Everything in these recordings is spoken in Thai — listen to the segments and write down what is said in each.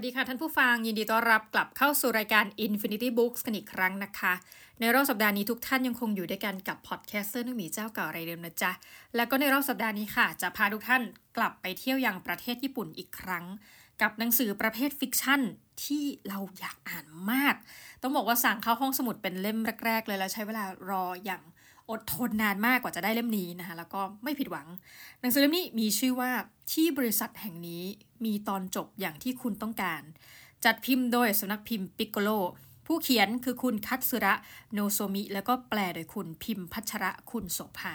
วัสดีค่ะท่านผู้ฟัง ยินดีต้อนรับกลับเข้าสู่รายการ Infinity Books กันอีกครั้งนะคะ ในรอบสัปดาห์นี้ทุกท่านยังคงอยู่ด้วยกันกับ podcaster นุ่มหมีเจ้าเก่ารายเดิมนะจ๊ะ แล้วก็ในรอบสัปดาห์นี้ค่ะ จะพาทุกท่านกลับไปเที่ยวยังประเทศญี่ปุ่นอีกครั้ง กับหนังสือประเภท fiction ที่เราอยากอ่านมาก ต้องบอกว่าสั่งเข้าห้องสมุดเป็นเล่มแรก ๆ เลยแล้วใช้เวลารออย่าง อดทนนานมากกว่าจะได้เล่มนี้นะคะแล้วก็ไม่ผิดหวัง หนังสือเล่มนี้มีชื่อว่าที่บริษัทแห่งนี้มีตอนจบอย่างที่คุณต้องการ จัดพิมพ์โดยสำนักพิมพ์ปิกโกโลผู้เขียนคือคุณคัตสึระโนโซมิ แล้วก็แปลโดยคุณพิมพ์พัชระคุณโสภา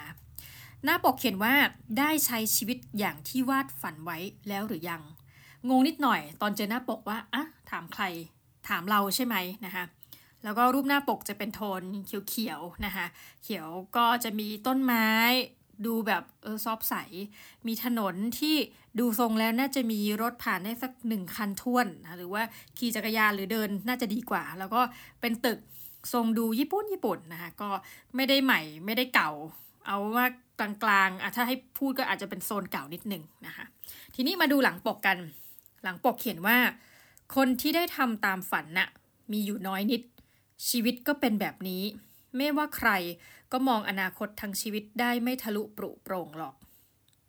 หน้าปกเขียนว่าได้ใช้ชีวิตอย่างที่วาดฝันไว้แล้วหรือยัง งงนิดหน่อยตอนเจอหน้าปกว่าอะถามใคร ถามเราใช่ไหมนะคะ แล้วก็รูปหน้าปกจะเป็นโทนเขียวๆนะคะ เขียวก็จะมีต้นไม้ดูแบบเออซอฟใส มีถนนที่ดูทรงแล้วน่าจะมีรถผ่านได้สักหนึ่งคันท่วนนะหรือว่าขี่จักรยานหรือเดินน่าจะดีกว่า แล้วก็เป็นตึกทรงดูญี่ปุ่นญี่ปุ่นนะคะก็ไม่ได้ใหม่ไม่ได้เก่า เอาว่ากลางๆอะถ้าให้พูดก็อาจจะเป็นโซนเก่านิดหนึ่งนะคะทีนี้มาดูหลังปกกัน หลังปกเขียนว่า คนที่ได้ทำตามฝันน่ะมีอยู่น้อยนิด ชีวิตก็เป็นแบบนี้ ไม่ว่าใครก็มองอนาคตทางชีวิตได้ไม่ทะลุปรุโปร่งหรอก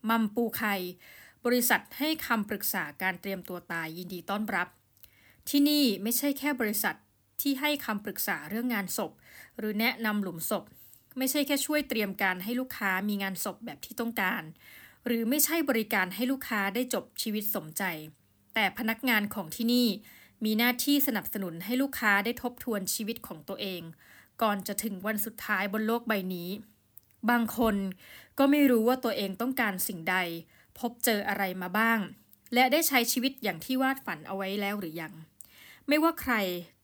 มัมปูไคบริษัทให้คำปรึกษาการเตรียมตัวตายยินดีต้อนรับ ที่นี่ไม่ใช่แค่บริษัทที่ให้คำปรึกษาเรื่องงานศพ หรือแนะนำหลุมศพ ไม่ใช่แค่ช่วยเตรียมการให้ลูกค้ามีงานศพแบบที่ต้องการ หรือไม่ใช่บริการให้ลูกค้าได้จบชีวิตสมใจ แต่พนักงานของที่นี่ มีหน้าที่สนับสนุนให้ลูกค้าได้ทบทวนชีวิตของตัวเอง ก่อนจะถึงวันสุดท้ายบนโลกใบนี้ บางคนก็ไม่รู้ว่าตัวเองต้องการสิ่งใด พบเจออะไรมาบ้าง และได้ใช้ชีวิตอย่างที่วาดฝันเอาไว้แล้วหรือยัง ไม่ว่าใคร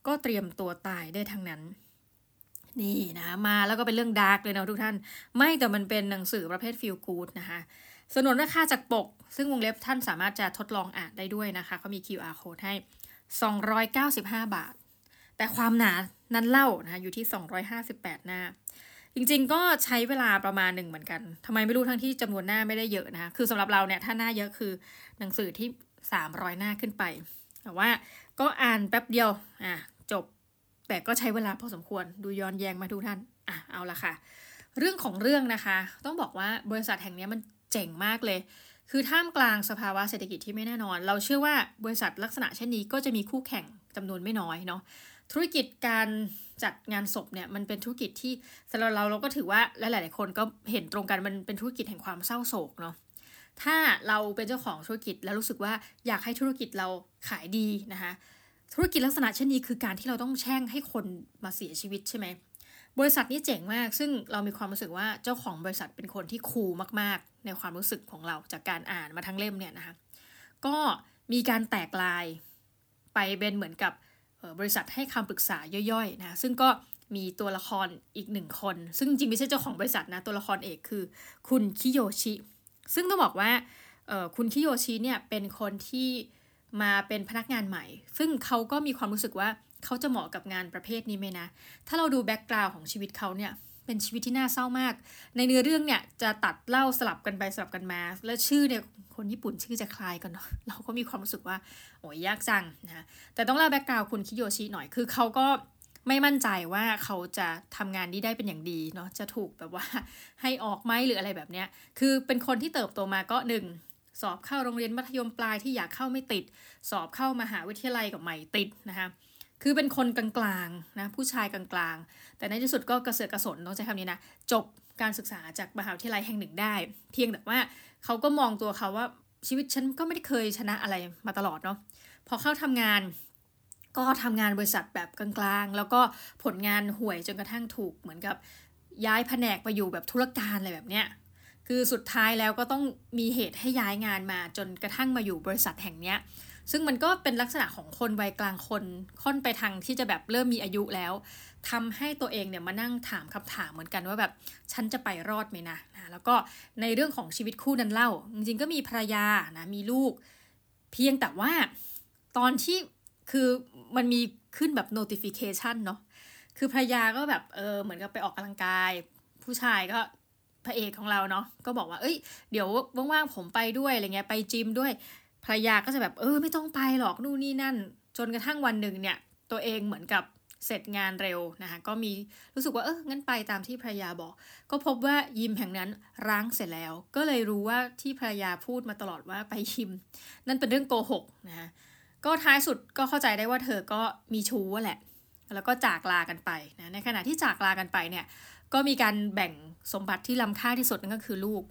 ก็เตรียมตัวตายได้ทั้งนั้น นี่นะมาแล้วก็เป็นเรื่องดาร์กเลยนะทุกท่าน ไม่แต่มันเป็นหนังสือประเภทฟิลกูดนะคะสนุนราคาจากปก ซึ่งวงเล็บท่านสามารถจะทดลองอ่านได้ด้วยนะคะเขามี QR code ให้ 295 บาท แต่ความหนานั้นเล่านะอยู่ที่ 258 หน้า จริงๆก็ใช้เวลาประมาณหนึ่งเหมือนกันทำไมไม่รู้ทั้งที่จำนวนหน้าไม่ได้เยอะนะคือสำหรับเราเนี่ยถ้าหน้าเยอะคือหนังสือที่ 300 หน้าขึ้นไป แต่ว่าก็อ่านแป๊บเดียวอะจบ แต่ก็ใช้เวลาพอสมควรดูย้อนแยงมาทุกท่านอะเอาละค่ะ เรื่องของเรื่องนะคะ ต้องบอกว่าบริษัทแห่งนี้มันเจ๋งมากเลย คือท่ามกลางสภาวะเศรษฐกิจที่ไม่แน่นอน เราเชื่อว่าบริษัทลักษณะเช่นนี้ก็จะมีคู่แข่งจำนวนไม่น้อยเนาะธุรกิจการจัดงานศพเนี่ยมันเป็นธุรกิจที่สำหรับเราเราก็ถือว่าหลาย ๆ คนก็เห็นตรงกันมันเป็นธุรกิจแห่งความเศร้าโศกเนาะถ้าเราเป็นเจ้าของธุรกิจแล้วรู้สึกว่าอยากให้ธุรกิจเราขายดีนะคะธุรกิจลักษณะเช่นนี้คือการที่เราต้องแช่งให้คนมาเสียชีวิตใช่ไหมบริษัทนี้เจ๋งมาก ซึ่งเรามีความรู้สึกว่าเจ้าของบริษัทเป็นคนที่คูลมากๆ ในความรู้สึกของเราจากการอ่านมาทั้งเล่มเนี่ยนะคะก็มีการแตกลายไปเป็นเหมือนกับบริษัทให้คำปรึกษาย่อยๆนะซึ่งก็มีตัวละครอีกหนึ่งคน ซึ่งจริงไม่ใช่เจ้าของบริษัทนะตัวละครเอกคือคุณคิโยชิ ซึ่งต้องบอกว่าคุณคิโยชิเนี่ยเป็นคนที่มาเป็นพนักงานใหม่ ซึ่งเขาก็มีความรู้สึกว่าเขาจะเหมาะกับงานประเภทนี้ไหมนะ ถ้าเราดู background ของชีวิตเขาเนี่ย เป็นชีวิตที่น่าเศร้ามาก ในเนื้อเรื่องเนี่ยจะตัดเล่าสลับกันไปสลับกันมา แล้วชื่อเนี่ยคนญี่ปุ่นชื่อจะคล้ายกันเนาะเราก็มีความรู้สึกว่าโอ้ยยากจังนะแต่ต้องเล่า background คุณคิโยชิหน่อยคือเขาก็ไม่มั่นใจว่าเขาจะทำงานนี้ได้เป็นอย่างดีเนาะจะถูกแบบว่าให้ออกไหมหรืออะไรแบบเนี้ยคือเป็นคนที่เติบโตมาก็หนึ่งสอบเข้าโรงเรียนมัธยมปลายที่อยากเข้าไม่ติด สอบเข้ามหาวิทยาลัยกับใหม่ติดนะคะ คือเป็นคนกลางๆนะผู้ชายกลางๆ แต่ในที่สุดก็กระเสือกกระสนต้องใช้คำนี้นะ จบการศึกษาจากมหาวิทยาลัยแห่งหนึ่งได้ เพียงแต่ว่าเขาก็มองตัวเขาว่าชีวิตฉันก็ไม่ได้เคยชนะอะไรมาตลอดเนาะพอเข้าทำงานก็ทำงานบริษัทแบบกลางๆ แล้วก็ผลงานห่วยจนกระทั่งถูกเหมือนกับย้ายแผนกไปอยู่แบบธุรการอะไรแบบเนี้ยคือสุดท้ายแล้วก็ต้องมีเหตุให้ย้ายงานมาจนกระทั่งมาอยู่บริษัทแห่งเนี้ย ซึ่งมันก็เป็นลักษณะของคนวัยกลางคนค่อนไปทางที่จะแบบเริ่มมีอายุแล้วทำให้ตัวเองเนี่ยมานั่งถามคำถามเหมือนกันว่าแบบฉันจะไปรอดไหมนะนะแล้วก็ในเรื่องของชีวิตคู่นั้นเล่า จริงๆก็มีภรรยานะมีลูก เพียงแต่ว่าตอนที่คือมันมีขึ้นแบบ notification เนาะคือภรรยาก็แบบเออเหมือนกับไปออกกำลังกาย ผู้ชายก็พระเอกของเราเนาะก็บอกว่า เอ้ย เดี๋ยวว่างๆผมไปด้วยอะไรเงี้ยไปจิมด้วย ภรรยาก็จะแบบเออไม่ต้องไปหรอกนู่นนี่นั่น จนกระทั่งวันหนึ่งเนี่ย ตัวเองเหมือนกับเสร็จงานเร็วนะคะก็มีรู้สึกว่าเอองั้นไปตามที่ภรรยาบอก ก็พบว่ายิมแห่งนั้นร้างเสร็จแล้ว ก็เลยรู้ว่าที่ภรรยาพูดมาตลอดว่าไปยิม นั่นเป็นเรื่องโกหกนะคะก็ท้ายสุดก็เข้าใจได้ว่าเธอก็มีชู้แหละ แล้วก็จากลากันไปนะในขณะที่จากลากันไปเนี่ยก็มีการแบ่งสมบัติที่ล้ำค่าที่สุดนั่นก็คือลูก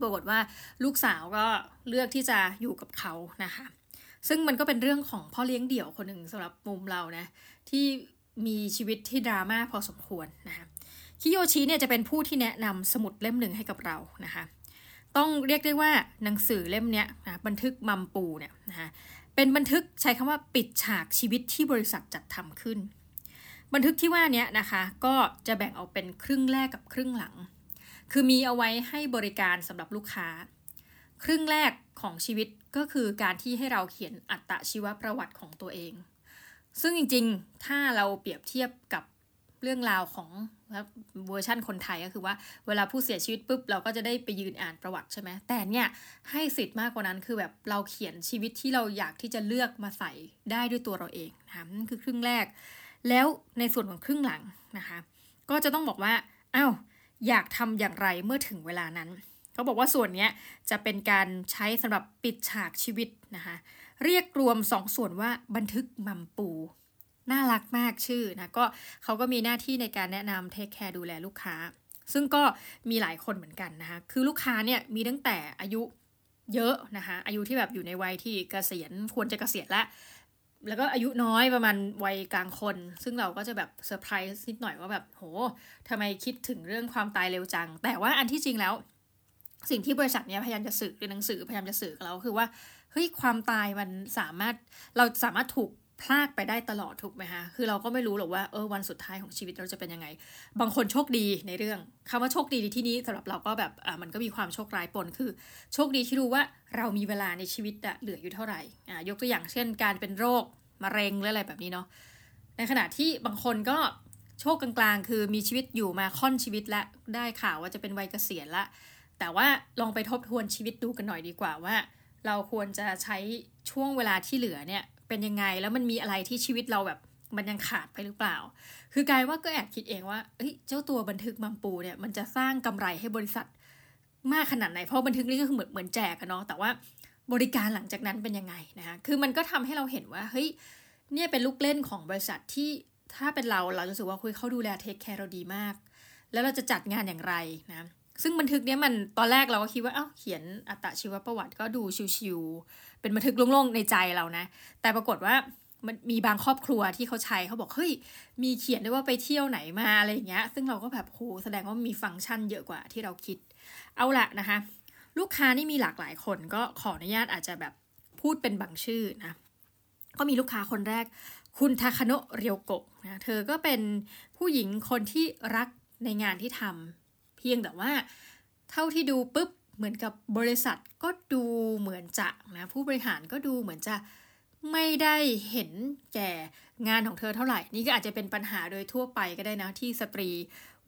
ปรากฏว่าลูกสาวก็เลือกที่จะอยู่กับเขานะคะ ซึ่งมันก็เป็นเรื่องของพ่อเลี้ยงเดี่ยวคนหนึ่งสำหรับมุมเรานะที่มีชีวิตที่ดราม่าพอสมควรนะคะคิโยชิเนี่ยจะเป็นผู้ที่แนะนำสมุดเล่มหนึ่งให้กับเรานะคะ ต้องเรียกได้ว่าหนังสือเล่มนี้นะบันทึกมัมปูเนี่ยนะคะเป็นบันทึกใช้คำว่าปิดฉากชีวิตที่บริษัทจัดทำขึ้น บันทึกที่ว่านี้นะคะ ก็จะแบ่งออกเป็นครึ่งแรกกับครึ่งหลัง คือมีเอาไว้ให้บริการสำหรับลูกค้า ครึ่งแรกของชีวิตก็คือการที่ให้เราเขียนอัตชีวประวัติของตัวเอง ซึ่งจริงๆ ถ้าเราเปรียบเทียบกับเรื่องราวของเวอร์ชั่นคนไทยก็คือว่าเวลาผู้เสียชีวิตปุ๊บเราก็จะได้ไปยืนอ่านประวัติใช่ไหมแต่เนี่ยให้สิทธิ์มากกว่านั้นคือแบบเราเขียนชีวิตที่เราอยากที่จะเลือกมาใส่ได้ด้วยตัวเราเองนะคะนั่นคือครึ่งแรก แล้วในส่วนของครึ่งหลังนะคะ ก็จะต้องบอกว่าอา้าว อยากทำอย่างไรเมื่อถึงเวลานั้นเขาบอกว่าส่วนนี้จะเป็นการใช้สำหรับปิดฉากชีวิตนะคะเรียกรวมสองส่วนว่าบันทึกมัมปูน่ารักมากชื่อนะก็เขาก็มีหน้าที่ในการแนะนำ take care ดูแลลูกค้า ซึ่งก็มีหลายคนเหมือนกันนะคะคือลูกค้าเนี่ยมีตั้งแต่อายุเยอะนะคะอายุที่แบบอยู่ในวัยที่เกษียณควรจะเกษียณละ แล้วก็อายุน้อยประมาณวัยกลางคน ซึ่งเราก็จะแบบเซอร์ไพรส์นิดหน่อยว่าแบบโหทำไมคิดถึงเรื่องความตายเร็วจัง แต่ว่าอันที่จริงแล้ว สิ่งที่บริษัทเนี้ยพยายามจะสื่อในหนังสือพยายามจะสื่อเราคือว่าเฮ้ยความตายมันสามารถเราสามารถถูก พลากไปได้ตลอดถูกไหมคะคือเราก็ไม่รู้หรอกว่าเออวันสุดท้ายของชีวิตเราจะเป็นยังไง บางคนโชคดีในเรื่องคำว่าโชคดีในที่นี้สำหรับเราก็แบบอ่ามันก็มีความโชคร้ายปนคือ โชคดีที่รู้ว่าเรามีเวลาในชีวิตอะเหลืออยู่เท่าไหร่อ่ายกตัวอย่างเช่น การเป็นโรคมะเร็งหรืออะไรแบบนี้เนาะ ในขณะที่บางคนก็โชคกลางๆ คือมีชีวิตอยู่มาค่อนชีวิตและได้ข่าวว่าจะเป็นวัยเกษียณละ แต่ว่าลองไปทบทวนชีวิตดูกันหน่อยดีกว่าว่า เราควรจะใช้ช่วงเวลาที่เหลือเนี่ย เป็นยังไง แล้วมันมีอะไรที่ชีวิตเราแบบมันยังขาดไปหรือเปล่า คือกายว่าก็แอบคิดเองว่าเอ้ยเจ้าตัวบันทึกมัมปูเนี่ยมันจะสร้างกำไรให้บริษัทมากขนาดไหน เพราะบันทึกนี่ก็คือเหมือนเหมือนแจกกันเนาะ แต่ว่าบริการหลังจากนั้นเป็นยังไงนะคะ คือมันก็ทำให้เราเห็นว่า เฮ้ย เนี่ยเป็นลูกเล่นของบริษัทที่ถ้าเป็นเราเราจะรู้สึกว่าคุยเขาดูแลเทคแคร์เราดีมาก แล้วเราจะจัดงานอย่างไรนะ ซึ่งบันทึกเนี้ยมันตอนแรกเราก็คิดว่าเอ้าเขียนอัตชีวประวัติก็ดูชิวๆเป็นบันทึกโล่งๆในใจเรานะ แต่ปรากฏว่ามันมีบางครอบครัวที่เขาใช้เขาบอกเฮ้ยมีเขียนด้วยว่าไปเที่ยวไหนมาอะไรอย่างเงี้ย ซึ่งเราก็แบบโหแสดงว่ามีฟังก์ชันเยอะกว่าที่เราคิด เอาละนะคะ ลูกค้านี่มีหลากหลายคนก็ขออนุญาตอาจจะแบบพูดเป็นบางชื่อนะก็มีลูกค้าคนแรก คุณทาคาโนะเรียวโกะนะเธอก็เป็นผู้หญิงคนที่รักในงานที่ทำ เพียงแต่ว่าเท่าที่ดูปุ๊บเหมือนกับบริษัทก็ดูเหมือนจะนะผู้บริหารก็ดูเหมือนจะไม่ได้เห็นแก่งานของเธอเท่าไหร่ นี่ก็อาจจะเป็นปัญหาโดยทั่วไปก็ได้นะ ที่สตรี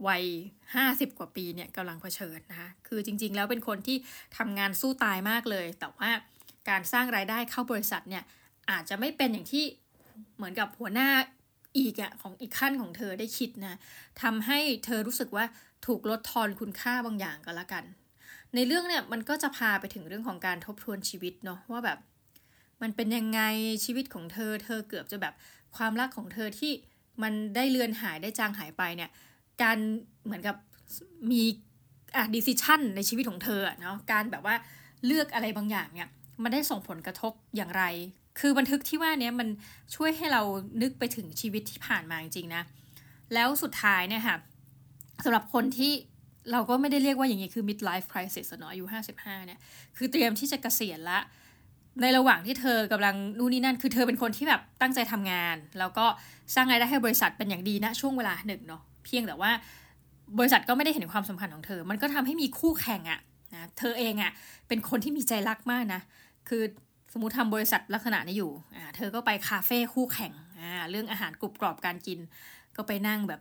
วัย 50 กว่าปีเนี่ยกำลังเผชิญนะคะคือจริงๆ แล้วเป็นคนที่ทำงานสู้ตายมากเลย แต่ว่าการสร้างรายได้เข้าบริษัทเนี่ยอาจจะไม่เป็นอย่างที่เหมือนกับหัวหน้าอีกอะของอีกขั้นของเธอได้คิดนะทำให้เธอรู้สึกว่า ถูกลดทอนคุณค่าบางอย่างก็แล้วกัน ในเรื่องเนี่ยมันก็จะพาไปถึงเรื่องของการทบทวนชีวิตเนาะว่าแบบ มันเป็นยังไงชีวิตของเธอ เธอเกือบจะแบบความรักของเธอที่มันได้เลือนหายได้จางหายไปเนี่ย การเหมือนกับมีอะดิสิชันในชีวิตของเธอเนาะการแบบว่าเลือกอะไรบางอย่างเนี่ยมันได้ส่งผลกระทบอย่างไร คือบันทึกที่ว่านี้มันช่วยให้เรานึกไปถึงชีวิตที่ผ่านมาจริงๆนะ แล้วสุดท้ายเนี่ยค่ะ สำหรับคนที่เราก็ไม่ได้เรียกว่าอย่างนี้คือ midlife crisis เนาะอายุ55 เนี่ย คือเตรียมที่จะเกษียณละ ในระหว่างที่เธอกำลังนู่นนี่นั่น คือเธอเป็นคนที่แบบตั้งใจทำงาน แล้วก็สร้างรายได้ให้บริษัทเป็นอย่างดีนะช่วงเวลาหนึ่งเนาะ เพียงแต่ว่าบริษัทก็ไม่ได้เห็นความสำคัญของเธอ มันก็ทำให้มีคู่แข่งอะนะ เธอเองอะเป็นคนที่มีใจรักมากนะ คือสมมติทำบริษัทลักษณะนี้อยู่ อ่า เธอก็ไปคาเฟ่คู่แข่ง อ่า เรื่องอาหารกรุบกรอบการกิน ก็ไปนั่งแบบ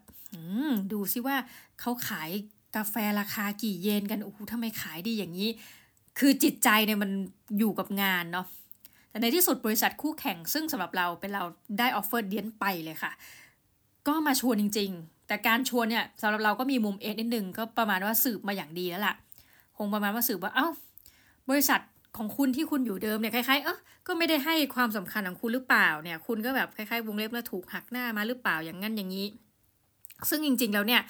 ดูซิว่าเขาขายกาแฟราคากี่เยนกันโอ้โหทำไมขายดีอย่างนี้ คือจิตใจเนี่ยมันอยู่กับงานเนาะแต่ในที่สุดบริษัทคู่แข่งซึ่งสำหรับเราเป็นเราได้ออฟเฟอร์เดียนไปเลยค่ะ ก็มาชวนจริง ๆ แต่การชวนเนี่ยสำหรับเราก็มีมุมเอ็นนิดนึงก็ประมาณว่าสืบมาอย่างดีแล้วล่ะ คงประมาณว่าสืบว่าเอา้า บริษัท ของคุณที่คุณอยู่เดิมเนี่ยคล้ายๆเออก็ไม่ได้ให้ความสำคัญของคุณหรือเปล่าเนี่ย คุณก็แบบคล้ายๆวงเล็บแล้วถูกหักหน้ามาหรือเปล่าอย่างนั้นอย่างนี้ ซึ่งจริง ๆ แล้วเนี่ย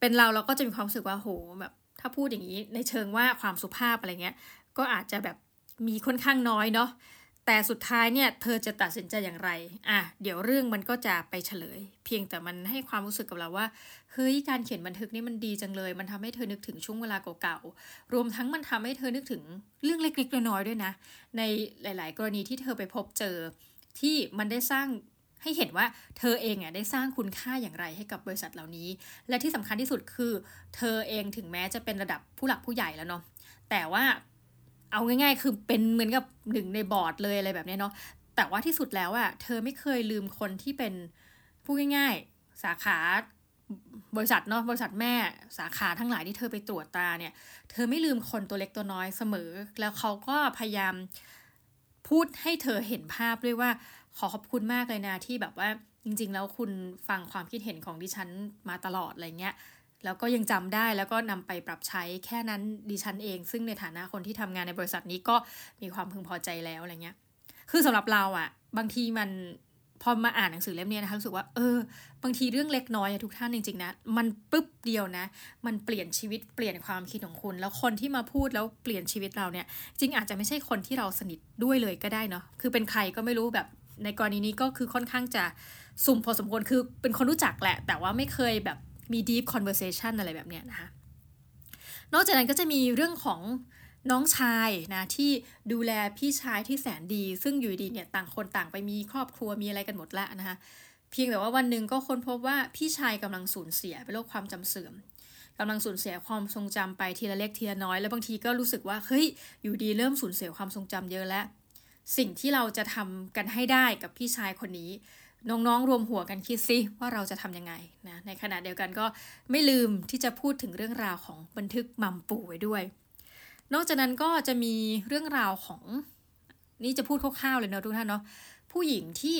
เป็นเราเราก็จะมีความรู้สึกว่าโหแบบถ้าพูดอย่างนี้ในเชิงว่าความสุภาพอะไรเงี้ย ก็อาจจะแบบมีค่อนข้างน้อยเนาะ แต่สุดท้ายเนี่ยเธอจะตัดสินใจอย่างไร อะ เดี๋ยวเรื่องมันก็จะไปเฉลย เพียงแต่มันให้ความรู้สึกกับเราว่า เฮ้ย การเขียนบันทึกนี่มันดีจังเลย มันทำให้เธอนึกถึงช่วงเวลาเก่าๆ รวมทั้งมันทำให้เธอนึกถึงเรื่องเล็กๆ น้อยๆ ด้วยนะ ในหลาย ๆ กรณีที่เธอไปพบเจอ ที่มันได้สร้างให้เห็นว่าเธอเองอะได้สร้างคุณค่าอย่างไรให้กับบริษัทเหล่านี้ และที่สำคัญที่สุดคือ เธอเองถึงแม้จะเป็นระดับผู้หลักผู้ใหญ่แล้วเนาะ แต่ว่า เอาง่าย ๆ คือเป็นเหมือนกับหนึ่งในบอร์ดเลยอะไรแบบนี้เนาะแต่ว่าที่สุดแล้วอะเธอไม่เคยลืมคนที่เป็นพูดง่าย ๆ สาขาบริษัทเนาะบริษัทแม่สาขาทั้งหลายที่เธอไปตรวจตาเนี่ย เธอไม่ลืมคนตัวเล็กตัวน้อยเสมอ แล้วเขาก็พยายามพูดให้เธอเห็นภาพด้วยว่า ขอขอบคุณมากเลยนะที่แบบว่าจริง ๆ แล้วคุณฟังความคิดเห็นของดิฉันมาตลอดอะไรเงี้ย แล้วก็ยังจำได้แล้วก็นำไปปรับใช้แค่นั้นดิฉันเอง ซึ่งในฐานะคนที่ทำงานในบริษัทนี้ก็มีความพึงพอใจแล้วอะไรเงี้ย คือสำหรับเราอะ่ะ บางทีมันพอมาอ่านหนังสือเล่มนี้นะคะรู้สึกว่าเออ บางทีเรื่องเล็กน้อยทุกท่านจริงๆนะมันปุ๊บเดียวนะ มันเปลี่ยนชีวิตเปลี่ยนความคิดของคุณ แล้วคนที่มาพูดแล้วเปลี่ยนชีวิตเราเนี่ย จริงอาจจะไม่ใช่คนที่เราสนิทด้วยเลยก็ได้เนาะคือเป็นใครก็ไม่รู้แบบในกรณีนี้ก็คือค่อนข้างจะสุ่มพอสมควรคือเป็นคนรู้จักแหละ แต่ว่าไม่เคยแบบ มี deep conversation อะไรแบบเนี้ยนะคะนอกจากนั้นก็จะมีเรื่องของน้องชายนะที่ดูแลพี่ชายที่แสนดี ซึ่งอยู่ดีเนี่ยต่างคนต่างไปมีครอบครัวมีอะไรกันหมดแล้วนะคะเพียงแต่ว่าวันหนึ่งก็ค้นพบว่าพี่ชายกำลังสูญเสียเป็นโรคความจำเสื่อมกำลังสูญเสียความทรงจำไปทีละเล็กทีละน้อย แล้วบางทีก็รู้สึกว่าเฮ้ยอยู่ดีเริ่มสูญเสียความทรงจำเยอะแล้ว สิ่งที่เราจะทำกันให้ได้กับพี่ชายคนนี้ น้องๆ รวมหัวกันคิดซิว่าเราจะทำยังไงนะในขณะเดียวกันก็ไม่ลืมที่จะพูดถึงเรื่องราวของบันทึกมัมปู่ไว้ด้วย นอกจากนั้นก็จะมีเรื่องราวของนี่จะพูดคร่าวๆเลยเนาะทุกท่านเนาะผู้หญิงที่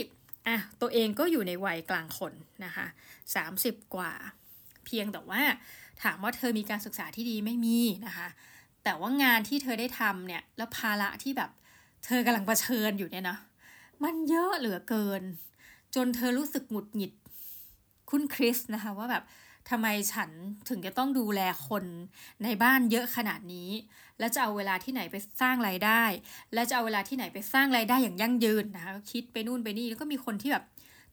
อะตัวเองก็อยู่ในวัยกลางคนนะคะสามสิบกว่า เพียงแต่ว่า ถามว่าเธอมีการศึกษาที่ดีไม่มีนะคะแต่ว่างานที่เธอได้ทำเนี่ยแล้วภาระที่แบบเธอกำลังเผชิญอยู่เนี่ยนะมันเยอะเหลือเกิน จนเธอรู้สึกหงุดหงิด คุณคริสนะคะว่าแบบทำไมฉันถึงจะต้องดูแลคนในบ้านเยอะขนาดนี้ แล้วจะเอาเวลาที่ไหนไปสร้างไรายได้ แล้วจะเอาเวลาที่ไหนไปสร้างไรายได้อย่างยั่งยืนนะคะคิดไปนู่นไปนี่แล้วก็มีคนที่แบบ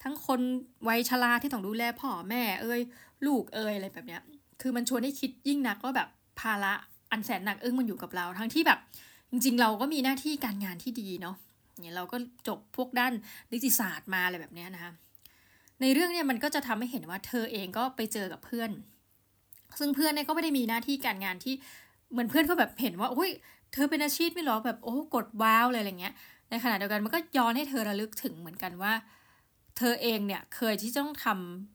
ทั้งคนวัยชราที่ต้องดูแลพ่อแม่ เอ้ยลูกเอ้ยอะไรแบบเนี้ย คือมันชวนให้คิดยิ่งนักว่าแบบภาระอันแสนหนักอึ้งมันอยู่กับเรา ทั้งที่แบบ จริง ๆ เราก็มีหน้าที่การงานที่ดีเนาะ เนี่ยเราก็จบพวกด้านนิติศาสตร์มาอะไรแบบนี้นะคะ ในเรื่องเนี่ยมันก็จะทำให้เห็นว่าเธอเองก็ไปเจอกับเพื่อน ซึ่งเพื่อนเนี่ยก็ไม่ได้มีหน้าที่การงานที่เหมือนเพื่อนก็แบบเห็นว่าโอ้ยเธอเป็นอาชีพไม่หรอแบบโอ้กดว้าวเลยอะไรเงี้ย ในขณะเดียวกันมันก็ย้อนให้เธอระลึกถึงเหมือนกันว่า เธอเองเนี่ยเคยที่ต้องท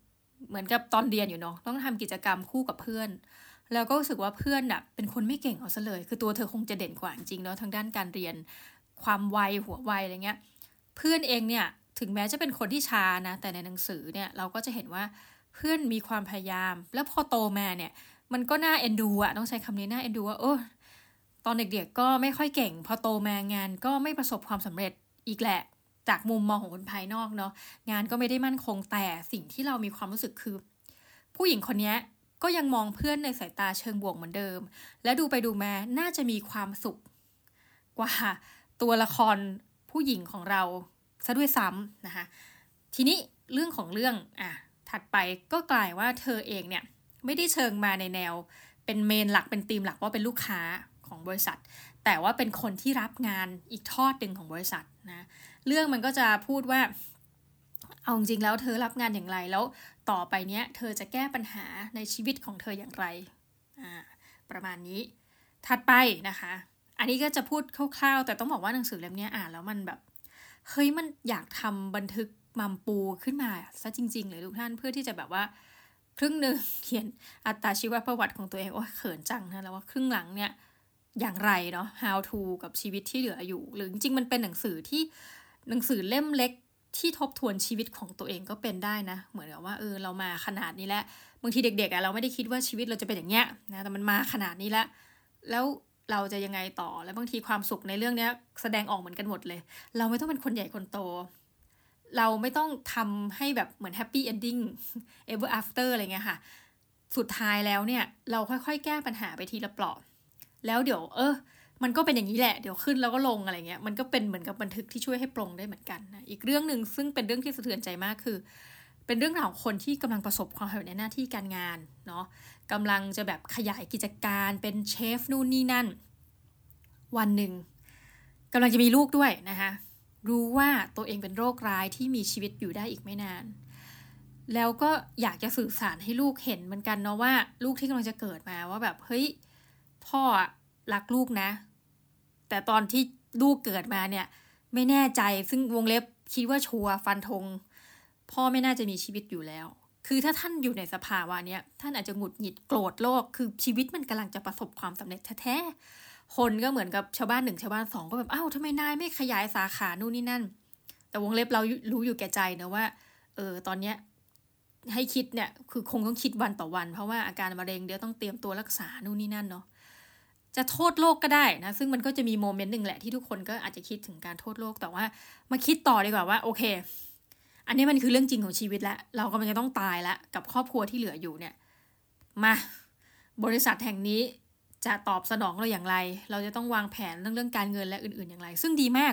ำเหมือนกับตอนเรียนอยู่เนาะต้องทำกิจกรรมคู่กับเพื่อน แล้วก็รู้สึกว่าเพื่อนอะเป็นคนไม่เก่งเอาซะเลย คือตัวเธอคงจะเด่นกว่าจริงเนาะทางด้านการเรียน ความไวหัวไวอะไรเงี้ย เพื่อนเองเนี่ยถึงแม้จะเป็นคนที่ช้านะ แต่ในหนังสือเนี่ยเราก็จะเห็นว่าเพื่อนมีความพยายาม แล้วพอโตมาเนี่ย มันก็น่าเอ็นดูอะต้องใช้คำนี้น่าเอ็นดูว่าโอ้ตอนเด็กๆก็ไม่ค่อยเก่ง พอโตมางานก็ไม่ประสบความสำเร็จอีกแหละ จากมุมมองของคนภายนอกเนาะงานก็ไม่ได้มั่นคงแต่สิ่งที่เรามีความรู้สึกคือ ผู้หญิงคนนี้ก็ยังมองเพื่อนในสายตาเชิงบวกเหมือนเดิม และดูไปดูมาน่าจะมีความสุขกว่า ตัวละครผู้หญิงของเราซะด้วยซ้ำนะคะทีนี้เรื่องของเรื่องอะถัดไปก็กลายว่าเธอเองเนี่ยไม่ได้เชิงมาในแนว เป็นเมนหลักเป็นทีมหลักว่าเป็นลูกค้าของบริษัท แต่ว่าเป็นคนที่รับงานอีกทอดหนึ่งของบริษัทนะเรื่องมันก็จะพูดว่าเอาจริงแล้วเธอรับงานอย่างไรแล้วต่อไปเนี้ยเธอจะแก้ปัญหาในชีวิตของเธออย่างไร ประมาณนี้ ถัดไปนะคะ อันนี้ก็จะพูดคร่าวๆ แต่ต้องบอกว่าหนังสือเล่มนี้อ่านแล้วมันแบบเฮ้ยมันอยากทำบันทึกมัมปูขึ้นมาซะจริง ๆ เลยทุกท่านเพื่อที่จะแบบว่า ครึ่งหนึ่งเขียนอัตราชีวประวัติของตัวเองโอ้ยเขินจังนะแล้วว่าครึ่งหลังเนี่ยอย่างไรเนาะ how to กับชีวิตที่เหลืออยู่ หรือจริงๆมันเป็นหนังสือที่หนังสือเล่มเล็กที่ทบทวนชีวิตของตัวเองก็เป็นได้นะ เหมือนกับว่าเออเรามาขนาดนี้แล้วบางทีเด็กๆอะเราไม่ได้คิดว่าชีวิตเราจะเป็นอย่างเงี้ยนะแต่มันมาขนาดนี้แล้วแล้ว เราจะยังไงต่อ แล้วบางทีความสุขในเรื่องนี้แสดงออกเหมือนกันหมดเลย เราไม่ต้องเป็นคนใหญ่คนโต เราไม่ต้องทำให้แบบเหมือนแฮปปี้เอนดิ้ง ever after อร์อะไรเงี้ยค่ะ สุดท้ายแล้วเนี่ย เราค่อยๆ แก้ปัญหาไปทีละเปลาะแล้วเดี๋ยวเออมันก็เป็นอย่างนี้แหละ เดี๋ยวขึ้นแล้วก็ลงอะไรเงี้ย มันก็เป็นเหมือนกับบันทึกที่ช่วยให้ปลงได้เหมือนกันนะ อีกเรื่องหนึ่งซึ่งเป็นเรื่องที่สะเทือนใจมากคือ เป็นเรื่องราวของคนที่กำลังประสบความสำเร็จในหน้าที่การงานเนาะ กำลังจะแบบขยายกิจการเป็นเชฟนู่นนี่นั่น วันหนึ่งกำลังจะมีลูกด้วยนะคะรู้ว่าตัวเองเป็นโรคร้ายที่มีชีวิตอยู่ได้อีกไม่นาน แล้วก็อยากจะสื่อสารให้ลูกเห็นเหมือนกันเนาะว่า ลูกที่กำลังจะเกิดมาว่าแบบเฮ้ยพ่อรักลูกนะ แต่ตอนที่ลูกเกิดมาเนี่ย ไม่แน่ใจซึ่งวงเล็บคิดว่าชัวฟันธงพ่อไม่น่าจะมีชีวิตอยู่แล้ว คือถ้าท่านอยู่ในสภาวะเนี้ยท่านอาจจะหงุดหงิดโกรธโลก คือชีวิตมันกำลังจะประสบความสำเร็จแท้ๆคนก็เหมือนกับชาวบ้านหนึ่งชาวบ้านสองก็แบบอ้าวทำไมนายไม่ขยายสาขานู่นนี่นั่น แต่วงเล็บเรารู้อยู่แก่ใจนะว่าเออตอนเนี้ยให้คิดเนี่ยคือคงต้องคิดวันต่อวัน เพราะว่าอาการมะเร็งเดี๋ยวต้องเตรียมตัวรักษานู่นนี่นั่นเนาะจะโทษโลกก็ได้นะซึ่งมันก็จะมีโมเมนต์หนึ่งแหละที่ทุกคนก็อาจจะคิดถึงการโทษโลกแต่ว่ามาคิดต่อดีกว่าว่าโอเค อันนี้มันคือเรื่องจริงของชีวิตแล้วเรากำลังจะต้องตายแล้วกับครอบครัวที่เหลืออยู่เนี่ย มา บริษัทแห่งนี้จะตอบสนองเราอย่างไร เราจะต้องวางแผนเรื่องเรื่องการเงินและอื่น ๆอย่างไร ซึ่งดีมาก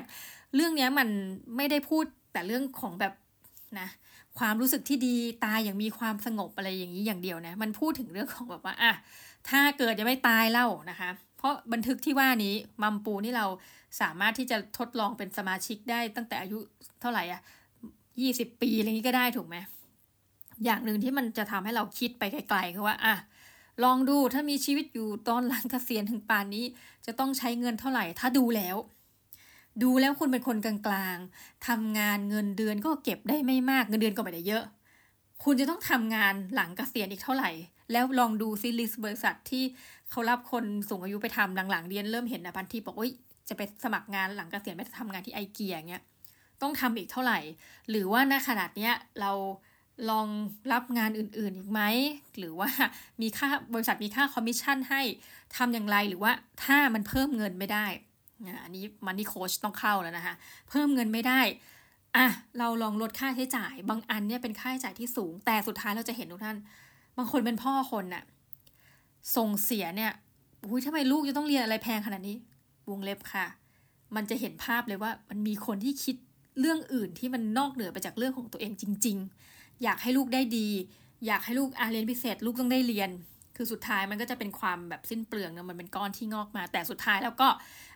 เรื่องนี้มันไม่ได้พูดแต่เรื่องของแบบนะความรู้สึกที่ดีตายอย่างมีความสงบอะไรอย่างนี้อย่างเดียวนะ มันพูดถึงเรื่องของแบบว่าอะถ้าเกิดยังไม่ตายเล่านะคะ เพราะบันทึกที่ว่านี้มัมปูนี่เราสามารถที่จะทดลองเป็นสมาชิกได้ตั้งแต่อายุเท่าไหร่อะ ยี่สิบปีอะไรนี้ก็ได้ถูกไหมอย่างหนึ่งที่มันจะทำให้เราคิดไปไกลๆคือว่าอะลองดูถ้ามีชีวิตอยู่ตอนหลังเกษียณถึงป่านนี้ จะต้องใช้เงินเท่าไหร่ ถ้าดูแล้ว ดูแล้วคุณเป็นคนกลางๆทำงานเงินเดือนก็เก็บได้ไม่มากเงินเดือนก็ไม่ได้เยอะ คุณจะต้องทำงานหลังเกษียณอีกเท่าไหร่ แล้วลองดูซิลิสบริษัทที่เขารับคนสูงอายุไปทำหลังๆเรียนเริ่มเห็นนะพันทีบอกว่าจะไปสมัครงานหลังเกษียณไปทำงานที่ไอเกียเงี้ย ต้องทำอีกเท่าไหร่ หรือว่าณขนาดเนี้ยเราลองรับงานอื่นๆอีกไหม หรือว่ามีค่าบริษัทมีค่าคอมมิชชั่นให้ทำอย่างไรหรือว่าถ้ามันเพิ่มเงินไม่ได้อันนี้ money coach ต้องเข้าแล้วนะคะ เพิ่มเงินไม่ได้อะเราลองลดค่าใช้จ่าย บางอันเนี่ยเป็นค่าใช้จ่ายที่สูง แต่สุดท้ายเราจะเห็นทุกท่าน บางคนเป็นพ่อคนน่ะส่งเสียเนี่ยอุ้ยทำไมลูกจะต้องเรียนอะไรแพงขนาดนี้ วงเล็บค่ะ มันจะเห็นภาพเลยว่ามันมีคนที่คิด เรื่องอื่นที่มันนอกเหนือไปจากเรื่องของตัวเองจริง ๆ อยากให้ลูกได้ดี อยากให้ลูกอาเรียนพิเศษ ลูกต้องได้เรียน คือสุดท้ายมันก็จะเป็นความแบบสิ้นเปลืองนะมันเป็นก้อนที่งอกมา แต่สุดท้ายแล้วก็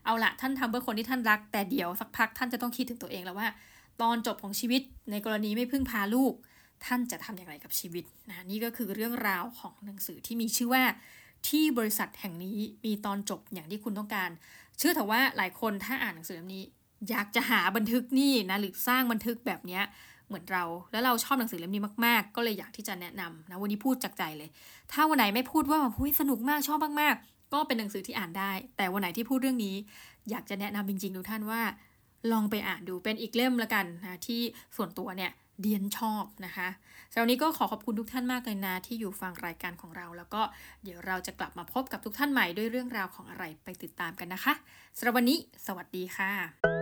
เอาละท่านทำเพื่อคนที่ท่านรัก แต่เดี๋ยวสักพักท่านจะต้องคิดถึงตัวเองแล้วว่า ตอนจบของชีวิตในกรณีไม่พึ่งพาลูก ท่านจะทำอย่างไรกับชีวิตนะนี่ก็คือเรื่องราวของหนังสือที่มีชื่อว่าที่บริษัทแห่งนี้มีตอนจบอย่างที่คุณต้องการ เชื่อเถอะว่าหลายคนถ้าอ่านหนังสือเล่มนี้ อยากจะหาบันทึกนี่นะหรือสร้างบันทึกแบบนี้เหมือนเรา แล้วเราชอบหนังสือเล่มนี้มากๆ ก็เลยอยากที่จะแนะนำนะวันนี้พูดจากใจเลย ถ้าวันไหนไม่พูดว่าหุ้ยสนุกมากชอบมากๆ ก็เป็นหนังสือที่อ่านได้ แต่วันไหนที่พูดเรื่องนี้ อยากจะแนะนำจริงๆทุกท่านว่า ลองไปอ่านดูเป็นอีกเล่มละกันนะที่ส่วนตัวเนี่ยเดียนชอบนะคะสำหรับนี้ก็ขอขอบคุณทุกท่านมากเลยนะ ที่อยู่ฟังรายการของเรา แล้วก็เดี๋ยวเราจะกลับมาพบกับทุกท่านใหม่ด้วยเรื่องราวของอะไรไปติดตามกันนะคะสำหรับวันนี้ สวัสดีค่ะ